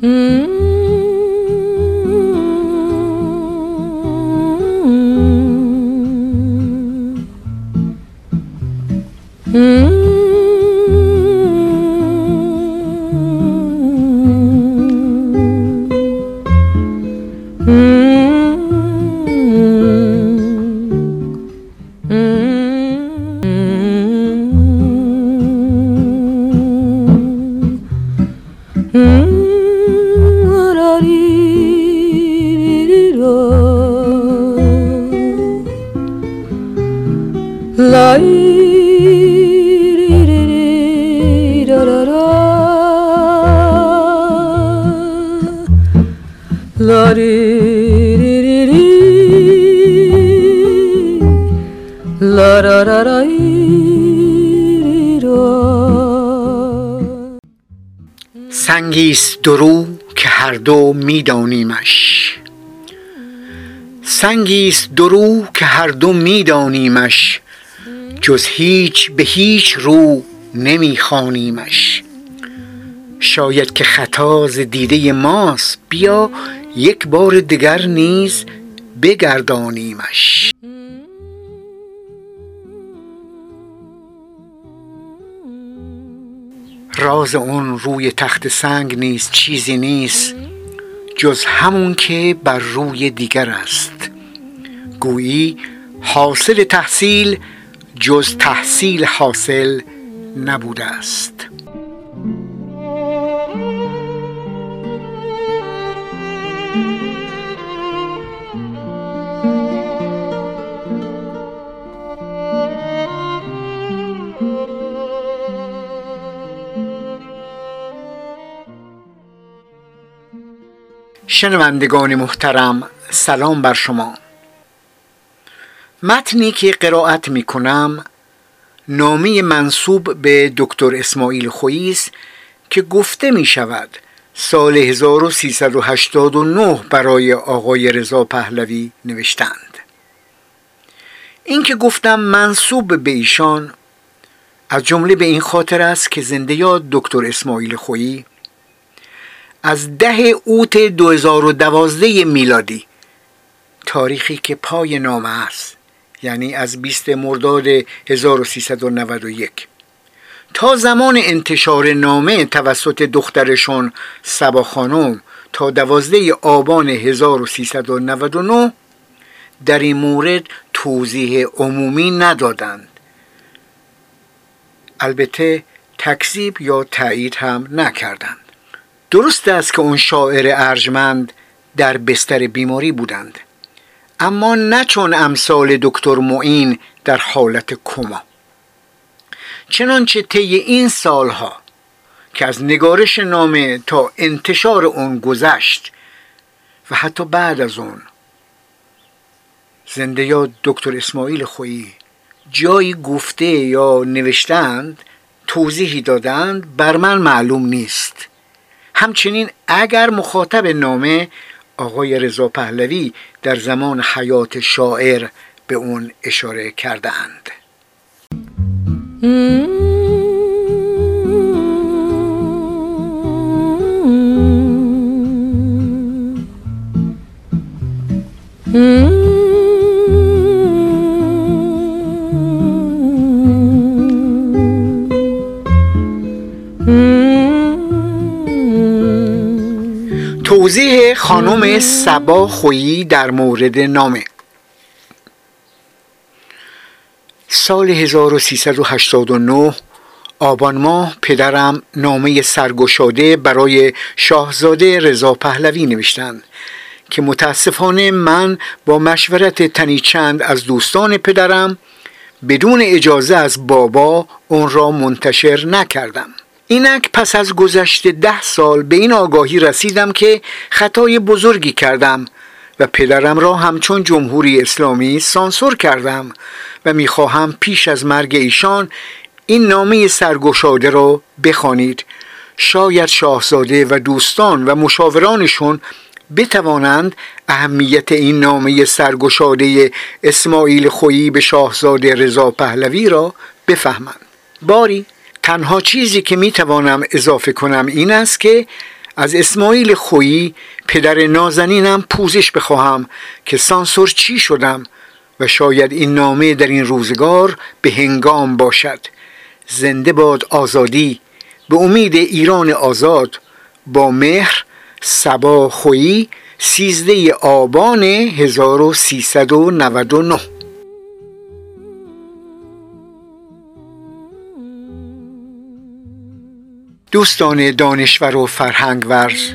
Mm-hmm. سنگیست درو که هر دو میدانیمش. سنگیست درو که هر دو میدانیمش. جز هیچ به هیچ رو نمیخوانیمش. شاید که خطا ز دیده ماست بیا یک بار دگر نیز بگردانیمش. راز اون روی تخت سنگ نیست چیزی نیست جز همون که بر روی دیگر است. گویی حاصل تحصیل جز تحصیل حاصل نبوده است. شنوندگان محترم سلام بر شما. متنی که قرائت می کنم نامی منصوب به دکتر اسماعیل خویی است که گفته می شود سال 1389 برای آقای رضا پهلوی نوشتند. این که گفتم منصوب به ایشان از جمله به این خاطر است که زنده یاد دکتر اسماعیل خویی از ده اوت 2012 میلادی. تاریخی که پای نامه است یعنی از 20 مرداد 1391 تا زمان انتشار نامه توسط دخترشون سبا خانم تا دوازده آبان 1399 در این مورد توضیح عمومی ندادند. البته تکذیب یا تایید هم نکردند. درست است که اون شاعر ارجمند در بستر بیماری بودند. اما نه چون امثال دکتر معین در حالت کما. چنانچه طی این سالها که از نگارش نامه تا انتشار اون گذشت و حتی بعد از اون زنده یا دکتر اسماعیل خویی جایی گفته یا نوشتند توضیحی دادند بر من معلوم نیست. همچنین اگر مخاطب نامه آقای رضا پهلوی در زمان حیات شاعر به اون اشاره کرده اند. توضیح خانم سبا خویی در مورد نامه. سال 1389 آبان ماه پدرم نامه سرگشاده برای شاهزاده رضا پهلوی نوشتند که متاسفانه من با مشورت تنی چند از دوستان پدرم بدون اجازه از بابا اون را منتشر نکردم. اینک پس از گذشت ده سال به این آگاهی رسیدم که خطای بزرگی کردم و پدرم را همچون جمهوری اسلامی سانسور کردم و می‌خواهم پیش از مرگ ایشان این نامه سرگشاده را بخوانید. شاید شاهزاده و دوستان و مشاورانشون بتوانند اهمیت این نامه سرگشاده اسماعیل خویی به شاهزاده رضا پهلوی را بفهمند. باری. تنها چیزی که می توانم اضافه کنم این است که از اسماعیل خویی پدر نازنینم پوزش بخواهم که سانسور چی شدم و شاید این نامه در این روزگار به هنگام باشد. زنده باد آزادی. به امید ایران آزاد. با مهر سبا خویی سیزده آبان 1399 دوستان دانشور و فرهنگ ورز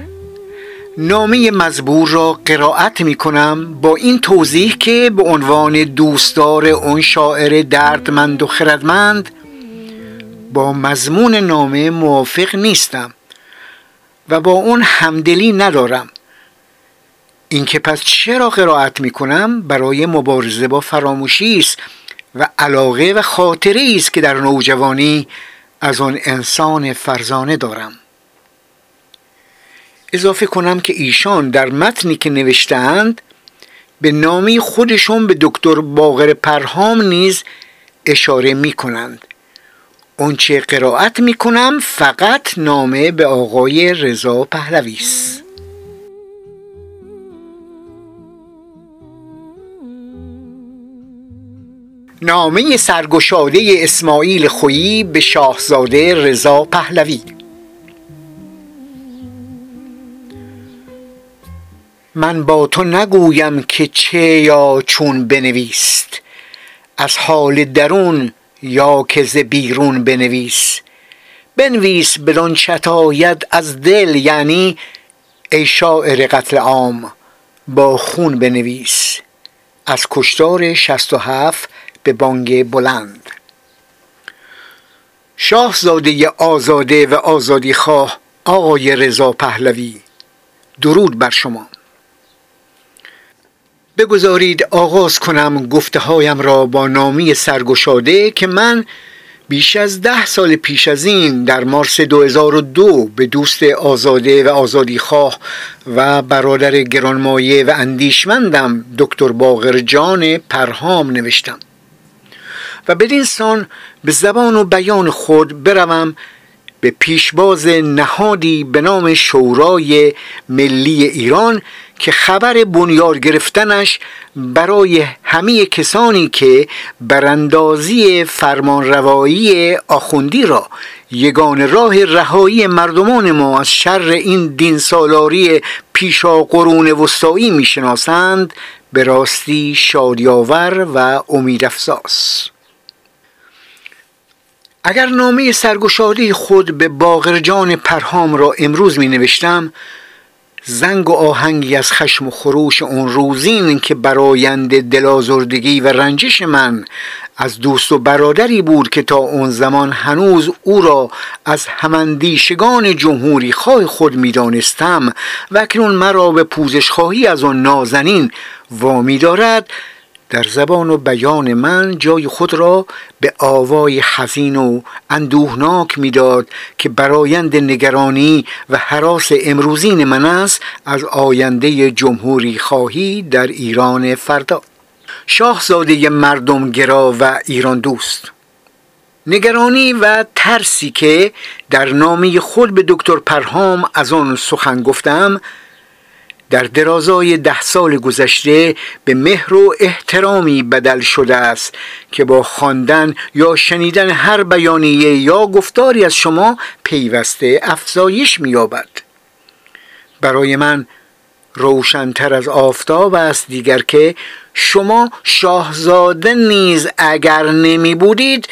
نامه مزبور را قرائت می کنم با این توضیح که به عنوان دوستدار اون شاعر دردمند و خردمند با مضمون نامه موافق نیستم و با اون همدلی ندارم. اینکه پس چرا قرائت می کنم برای مبارزه با فراموشی است و علاقه و خاطره است که در نوجوانی از آن انسان فرزانه دارم. اضافه کنم که ایشان در متنی که نوشتهاند به نامی خودشون به دکتر باغر پرهام نیز اشاره می کنند اونچه قرائت می کنم فقط نامه به آقای رضا پهلوی است. نامه سرگشاده اسماعیل خویی به شاهزاده رضا پهلوی. من با تو نگویم که چه یا چون بنویست. از حال درون یا که ز بیرون بنویس. بنویس بدان چتاید از دل یعنی ای شاعر قتل عام با خون بنویس. از کشتار 67 به بانگ بلند. شاهزاده آزاده و آزادی خواه آقای رضا پهلوی درود بر شما. بگذارید آغاز کنم گفته هایم را با نامی سرگشاده که من بیش از ده سال پیش از این در مارس 2002 به دوست آزاده و آزادی خواه و برادر گرانمایه و اندیشمندم دکتر باغر جان پرهام نوشتم. و بدین سان به زبان و بیان خود بروم به پیشباز نهادی به نام شورای ملی ایران که خبر بنیاد گرفتنش برای همه کسانی که براندازی فرمانروایی آخوندی را یگان راه رهایی مردمان ما از شر این دین سالاری پیشا قرون وسطایی می‌شناسند به راستی شادیاور و امیدافزاست. اگر نامه سرگشادی خود به باغرجان پرهام را امروز می نوشتم زنگ و آهنگی از خشم و خروش اون روزین که برایند دلازردگی و رنجش من از دوست و برادری بود که تا اون زمان هنوز او را از هماندیشگان جمهوری خواه خود می‌دانستم و اکنون مرا به پوزش خواهی از آن نازنین وامی دارد در زبان و بیان من جای خود را به آوای حزین و اندوهناک می‌داد که برایند نگرانی و حراس امروزین من است از آینده جمهوری خواهی در ایران فردا. شاهزاده مردم گرا و ایران دوست. نگرانی و ترسی که در نامه خود به دکتر پرهام از آن سخن گفتم در درازای ده سال گذشته به مهر و احترامی بدل شده است که با خواندن یا شنیدن هر بیانیه یا گفتاری از شما پیوسته افزایش می‌یابد. برای من روشنتر از آفتاب است دیگر که شما شاهزاده نیز اگر نمی بودید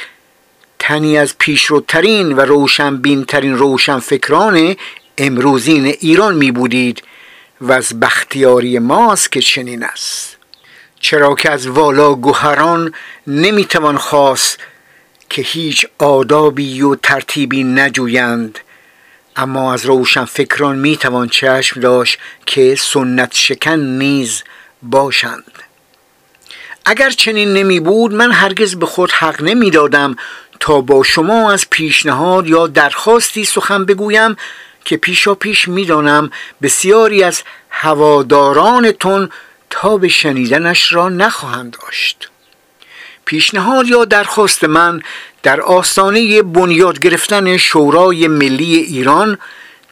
تنی از پیشروترین و روشنبینترین روشنفکران امروزین ایران می بودید. و از بختیاری ماست که چنین است. چرا که از والا گوهران نمی‌توان خواست که هیچ آدابی و ترتیبی نجویند. اما از روشن فکران می‌توان چشم داشت که سنت شکن نیز باشند. اگر چنین نمی بود من هرگز به خود حق نمی‌دادم تا با شما از پیشنهاد یا درخواستی سخن بگویم که پیشا پیش می‌دانم بسیاری از هوادارانتون تا به شنیدنش را نخواهند داشت. پیشنهاد یا درخواست من در آستانه بنیاد گرفتن شورای ملی ایران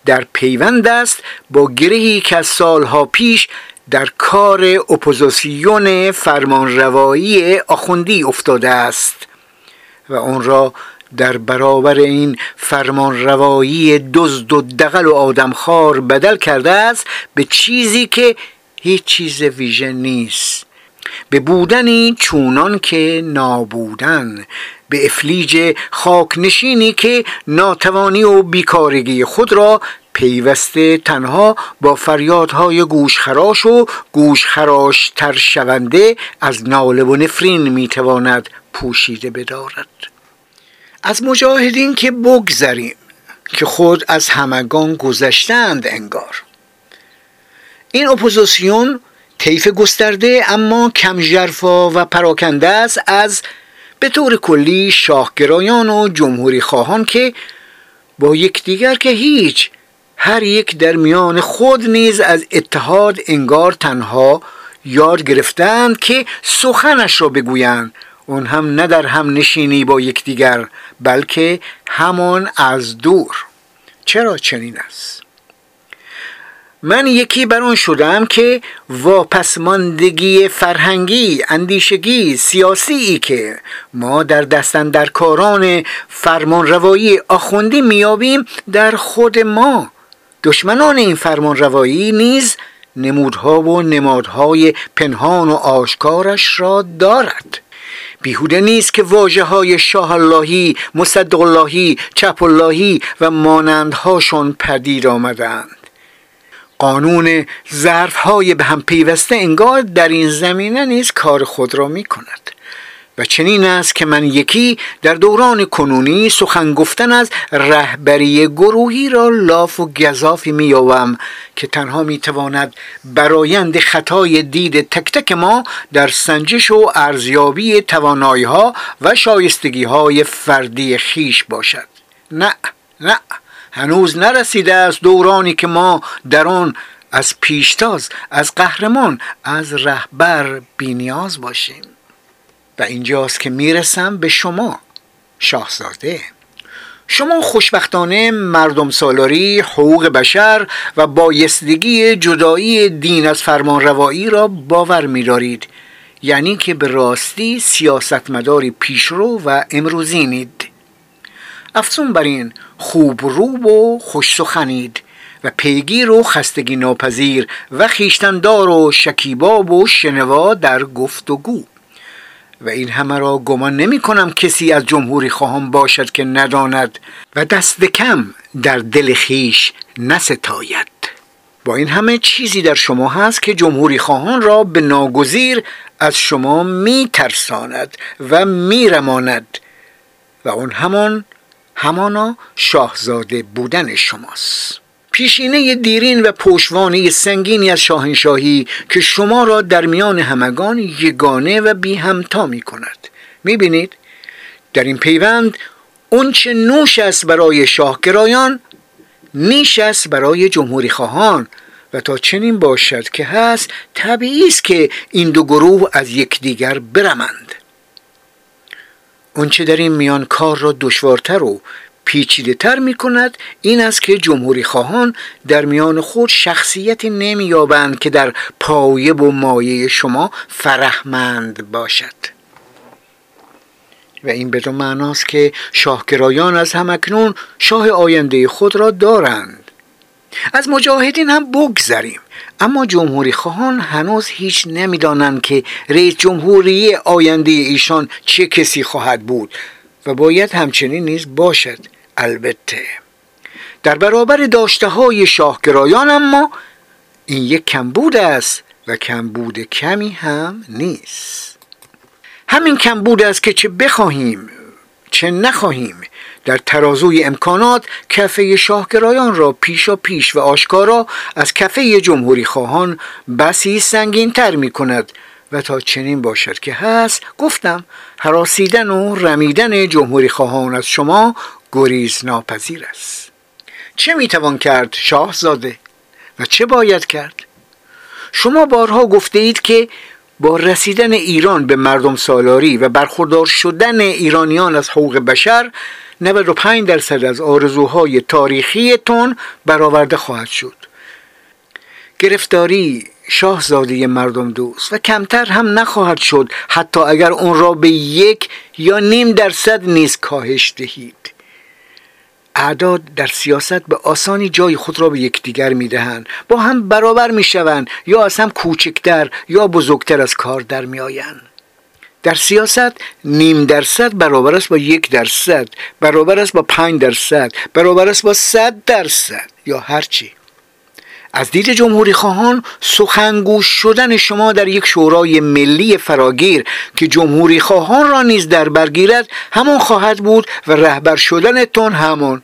در پیوند است با گرهی که از سالها پیش در کار اپوزیسیون فرمانروایی آخوندی افتاده است و آن را در برابر این فرمانروایی دزد و دقل و آدمخوار بدل کرده است به چیزی که هیچ چیز ویژه نیست. به بودنی چونان که نابودن به افلیج خاک نشینی که ناتوانی و بیکارگی خود را پیوسته تنها با فریادهای گوشخراش و گوشخراش تر شونده از ناله و نفرین می‌تواند پوشیده بدارد. از مجاهدین که بگذریم که خود از همگان گذشتند انگار. این اپوزیسیون طیف گسترده اما کم جرفا و پراکنده است از به طور کلی شاهگرایان و جمهوری خواهان که با یکدیگر که هیچ هر یک در میان خود نیز از اتحاد انگار تنها یاد گرفتند که سخنش را بگویند. اون هم نه در هم نشینی با یکدیگر بلکه همان از دور. چرا چنین است؟ من یکی بر آن شدم که واپسماندگی فرهنگی اندیشگی سیاسی ای که ما در دستن در کاران فرمانروایی آخوندی میابیم در خود ما. دشمنان این فرمانروایی نیز نمودها و نمادهای پنهان و آشکارش را دارد. بیهوده نیست که واجه های شاه اللهی مصدق اللهی چپ اللهی و مانندهاشون پدید آمدند. قانون ظرف های به هم پیوسته انگار در این زمینه نیز کار خود را می کند و چنین است که من یکی در دوران کنونی سخن گفتن از رهبری گروهی را لاف و گذافی میابم که تنها می‌تواند برایند خطای دید تک تک ما در سنجش و ارزیابی توانایی ها و شایستگی های فردی خیش باشد. نه نه هنوز نرسیده است دورانی که ما در آن از پیشتاز از قهرمان از رهبر بینیاز باشیم. و اینجاست که می‌رسم به شما شاهزاده. شما خوشبختانه مردم سالاری حقوق بشر و بایستگی جدایی دین از فرمان روایی را باور می‌دارید. یعنی که به راستی سیاستمداری پیشرو و امروزینید. افزون بر این خوب روب و خوش سخنید و پیگیر و خستگی ناپذیر و خیشتندار و شکیباب و شنوا در گفت و گو و این همه را گمان نمی کنم کسی از جمهوری خواهم باشد که نداند و دست کم در دل خیش نستاید. با این همه چیزی در شما هست که جمهوری خواهان را به ناگزیر از شما می ترساند و می رماند. و اون همان همانا شاهزاده بودن شماست. پیشینه دیرین و پشوانه سنگینی از شاهنشاهی که شما را در میان همگان یگانه و بی همتا می کند. می بینید در این پیوند چه نوش است برای شاهگرایان نیش است برای جمهوری خواهان و تا چنین باشد که هست طبیعی است که این دو گروه از یکدیگر برمند. اونچه در این میان کار را دشوارتر و پیچیده تر می کند این است که جمهوری خواهان در میان خود شخصیتی نمییابند که در پایه و مایه شما فرهمند باشد. و این بدون معناست که شاهگرایان از همکنون شاه آینده خود را دارند. از مجاهدین هم بگذریم. اما جمهوری خواهان هنوز هیچ نمی‌دانند که رئیس جمهوری آینده ایشان چه کسی خواهد بود و باید همچنین نیز باشد. البته. در برابر داشته های شاهگرایان اما این یک کمبود است و کمبود کمی هم نیست. همین کمبود است که چه بخواهیم چه نخواهیم در ترازوی امکانات کفه شاهگرایان را پیشا پیش و آشکارا از کفه جمهوری خواهان بسی سنگین تر می کند و تا چنین باشد که هست گفتم حراسیدن و رمیدن جمهوری خواهان از شما گریز ناپذیر است. چه می‌توان کرد شاهزاده و چه باید کرد؟ شما بارها گفته اید که با رسیدن ایران به مردم سالاری و برخوردار شدن ایرانیان از حقوق بشر 95 درصد از آرزوهای تاریخیتون برآورده خواهد شد. گرفتاری شاهزاده مردم دوست و کمتر هم نخواهد شد حتی اگر اون را به یک یا نیم درصد نیز کاهش دهید. اعداد در سیاست به آسانی جای خود را به یکدیگر می‌دهند. با هم برابر می‌شوند یا از هم کوچکتر یا بزرگتر از کار در میآیند. در سیاست نیم درصد برابر است با یک درصد برابر است با پنج درصد برابر است با صد درصد یا هرچی از دید جمهوری خواهان سخنگوش شدن شما در یک شورای ملی فراگیر که جمهوری خواهان را نیز در برگیرد همان خواهد بود و رهبر شدنتون همان.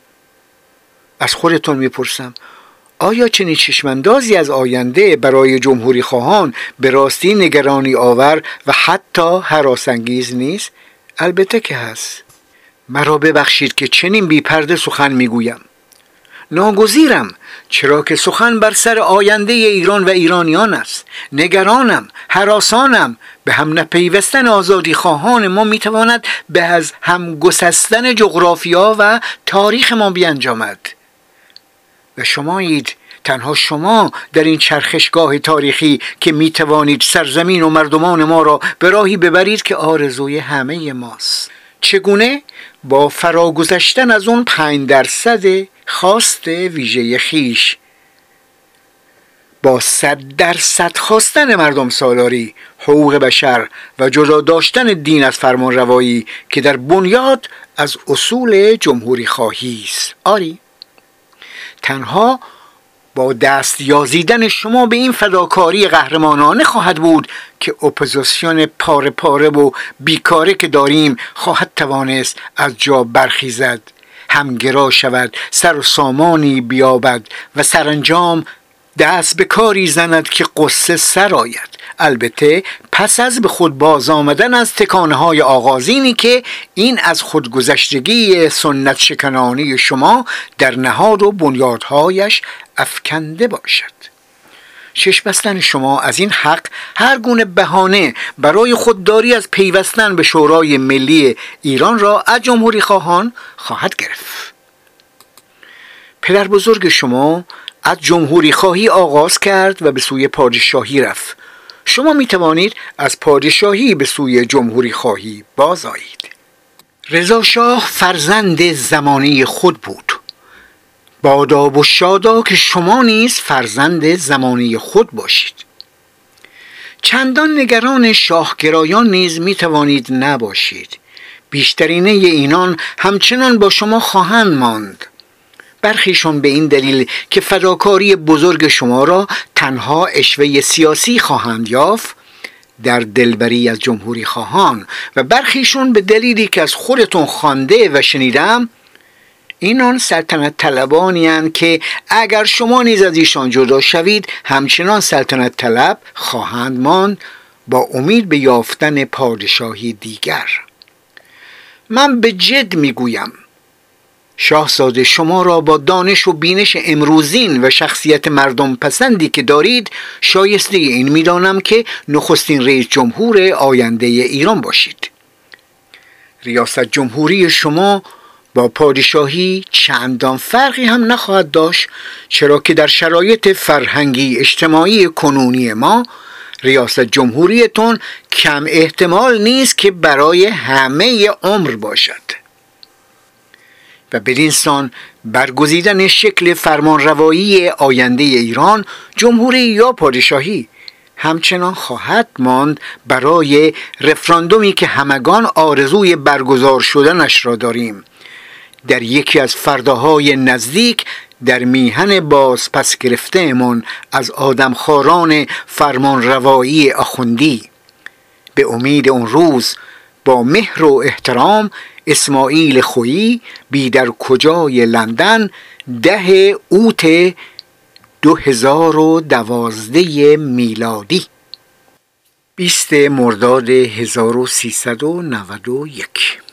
از خودتون می‌پرسم. آیا چنین چشماندازی از آینده برای جمهوری خواهان به راستی نگرانی آور و حتی حراسانگیز نیست؟ البته که هست. مرا ببخشید که چنین بیپرده سخن می‌گویم. ناگزیرم چرا که سخن بر سر آینده ایران و ایرانیان است. نگرانم حراسانم. به هم نپیوستن آزادی خواهان ما می‌تواند به از هم گسستن جغرافیا و تاریخ ما بیانجامد. و شمایید. تنها شما در این چرخشگاه تاریخی که می توانید سرزمین و مردمان ما را به راهی ببرید که آرزوی همه ماست. چگونه؟ با فراگذشتن از اون پنج درصد خواست ویژه خیش. با صد درصد خواستن مردم سالاری حقوق بشر و جدا داشتن دین از فرمان روایی که در بنیاد از اصول جمهوری خواهی است. آری. تنها با دست یازیدن شما به این فداکاری قهرمانانه خواهد بود که اپوزیسیون پاره پاره و بیکاره که داریم خواهد توانست از جا برخیزد همگرا شود سر و سامانی بیابد و سرانجام دست به کاری زند که قصه سر آید. البته پس از به خود باز آمدن از تکانه های آغازینی که این از خودگذشتگی سنت شکنانی شما در نهاد و بنیادهایش افکنده باشد. شش بستن شما از این حق هر گونه بهانه برای خودداری از پیوستن به شورای ملی ایران را از جمهوری خواهان خواهد گرفت. پدر بزرگ شما از جمهوری خواهی آغاز کرد و به سوی پادشاهی رفت. شما می توانید از پادشاهی به سوی جمهوری خواهی باز آیید رضا شاه فرزند زمانی خود بود. باداب و شادا که شما نیز فرزند زمانی خود باشید. چندان نگران شاهگرایان نیز می توانید نباشید. بیشترینه اینان همچنان با شما خواهند ماند. برخیشون به این دلیل که فداکاری بزرگ شما را تنها اشوه سیاسی خواهند یافت در دلبری از جمهوری خواهان. و برخیشون به دلیلی که از خودتون خوانده و شنیدم اینان سلطنت طلبانی که اگر شما نیز از ایشان جدا شوید همچنان سلطنت طلب خواهند ماند با امید به یافتن پادشاهی دیگر. من به جد می‌گویم شاهزاده شما را با دانش و بینش امروزین و شخصیت مردم پسندی که دارید شایسته این می‌دانم که نخستین رئیس جمهور آینده ایران باشید. ریاست جمهوری شما با پادشاهی چندان فرقی هم نخواهد داشت چرا که در شرایط فرهنگی اجتماعی کنونی ما ریاست جمهوریتون کم احتمال نیست که برای همه عمر باشد. و برگزیدن شکل فرمانروایی آینده ایران جمهوری یا پادشاهی همچنان خواهد ماند برای رفراندومی که همگان آرزوی برگزار شدنش را داریم. در یکی از فرداهای نزدیک در میهن باز پس گرفتهمان از آدمخواران فرمانروایی آخوندی. به امید اون روز با مهر و احترام اسماعیل خویی بی در کجای لندن ده اوت 2012 میلادی. 20 مرداد 1391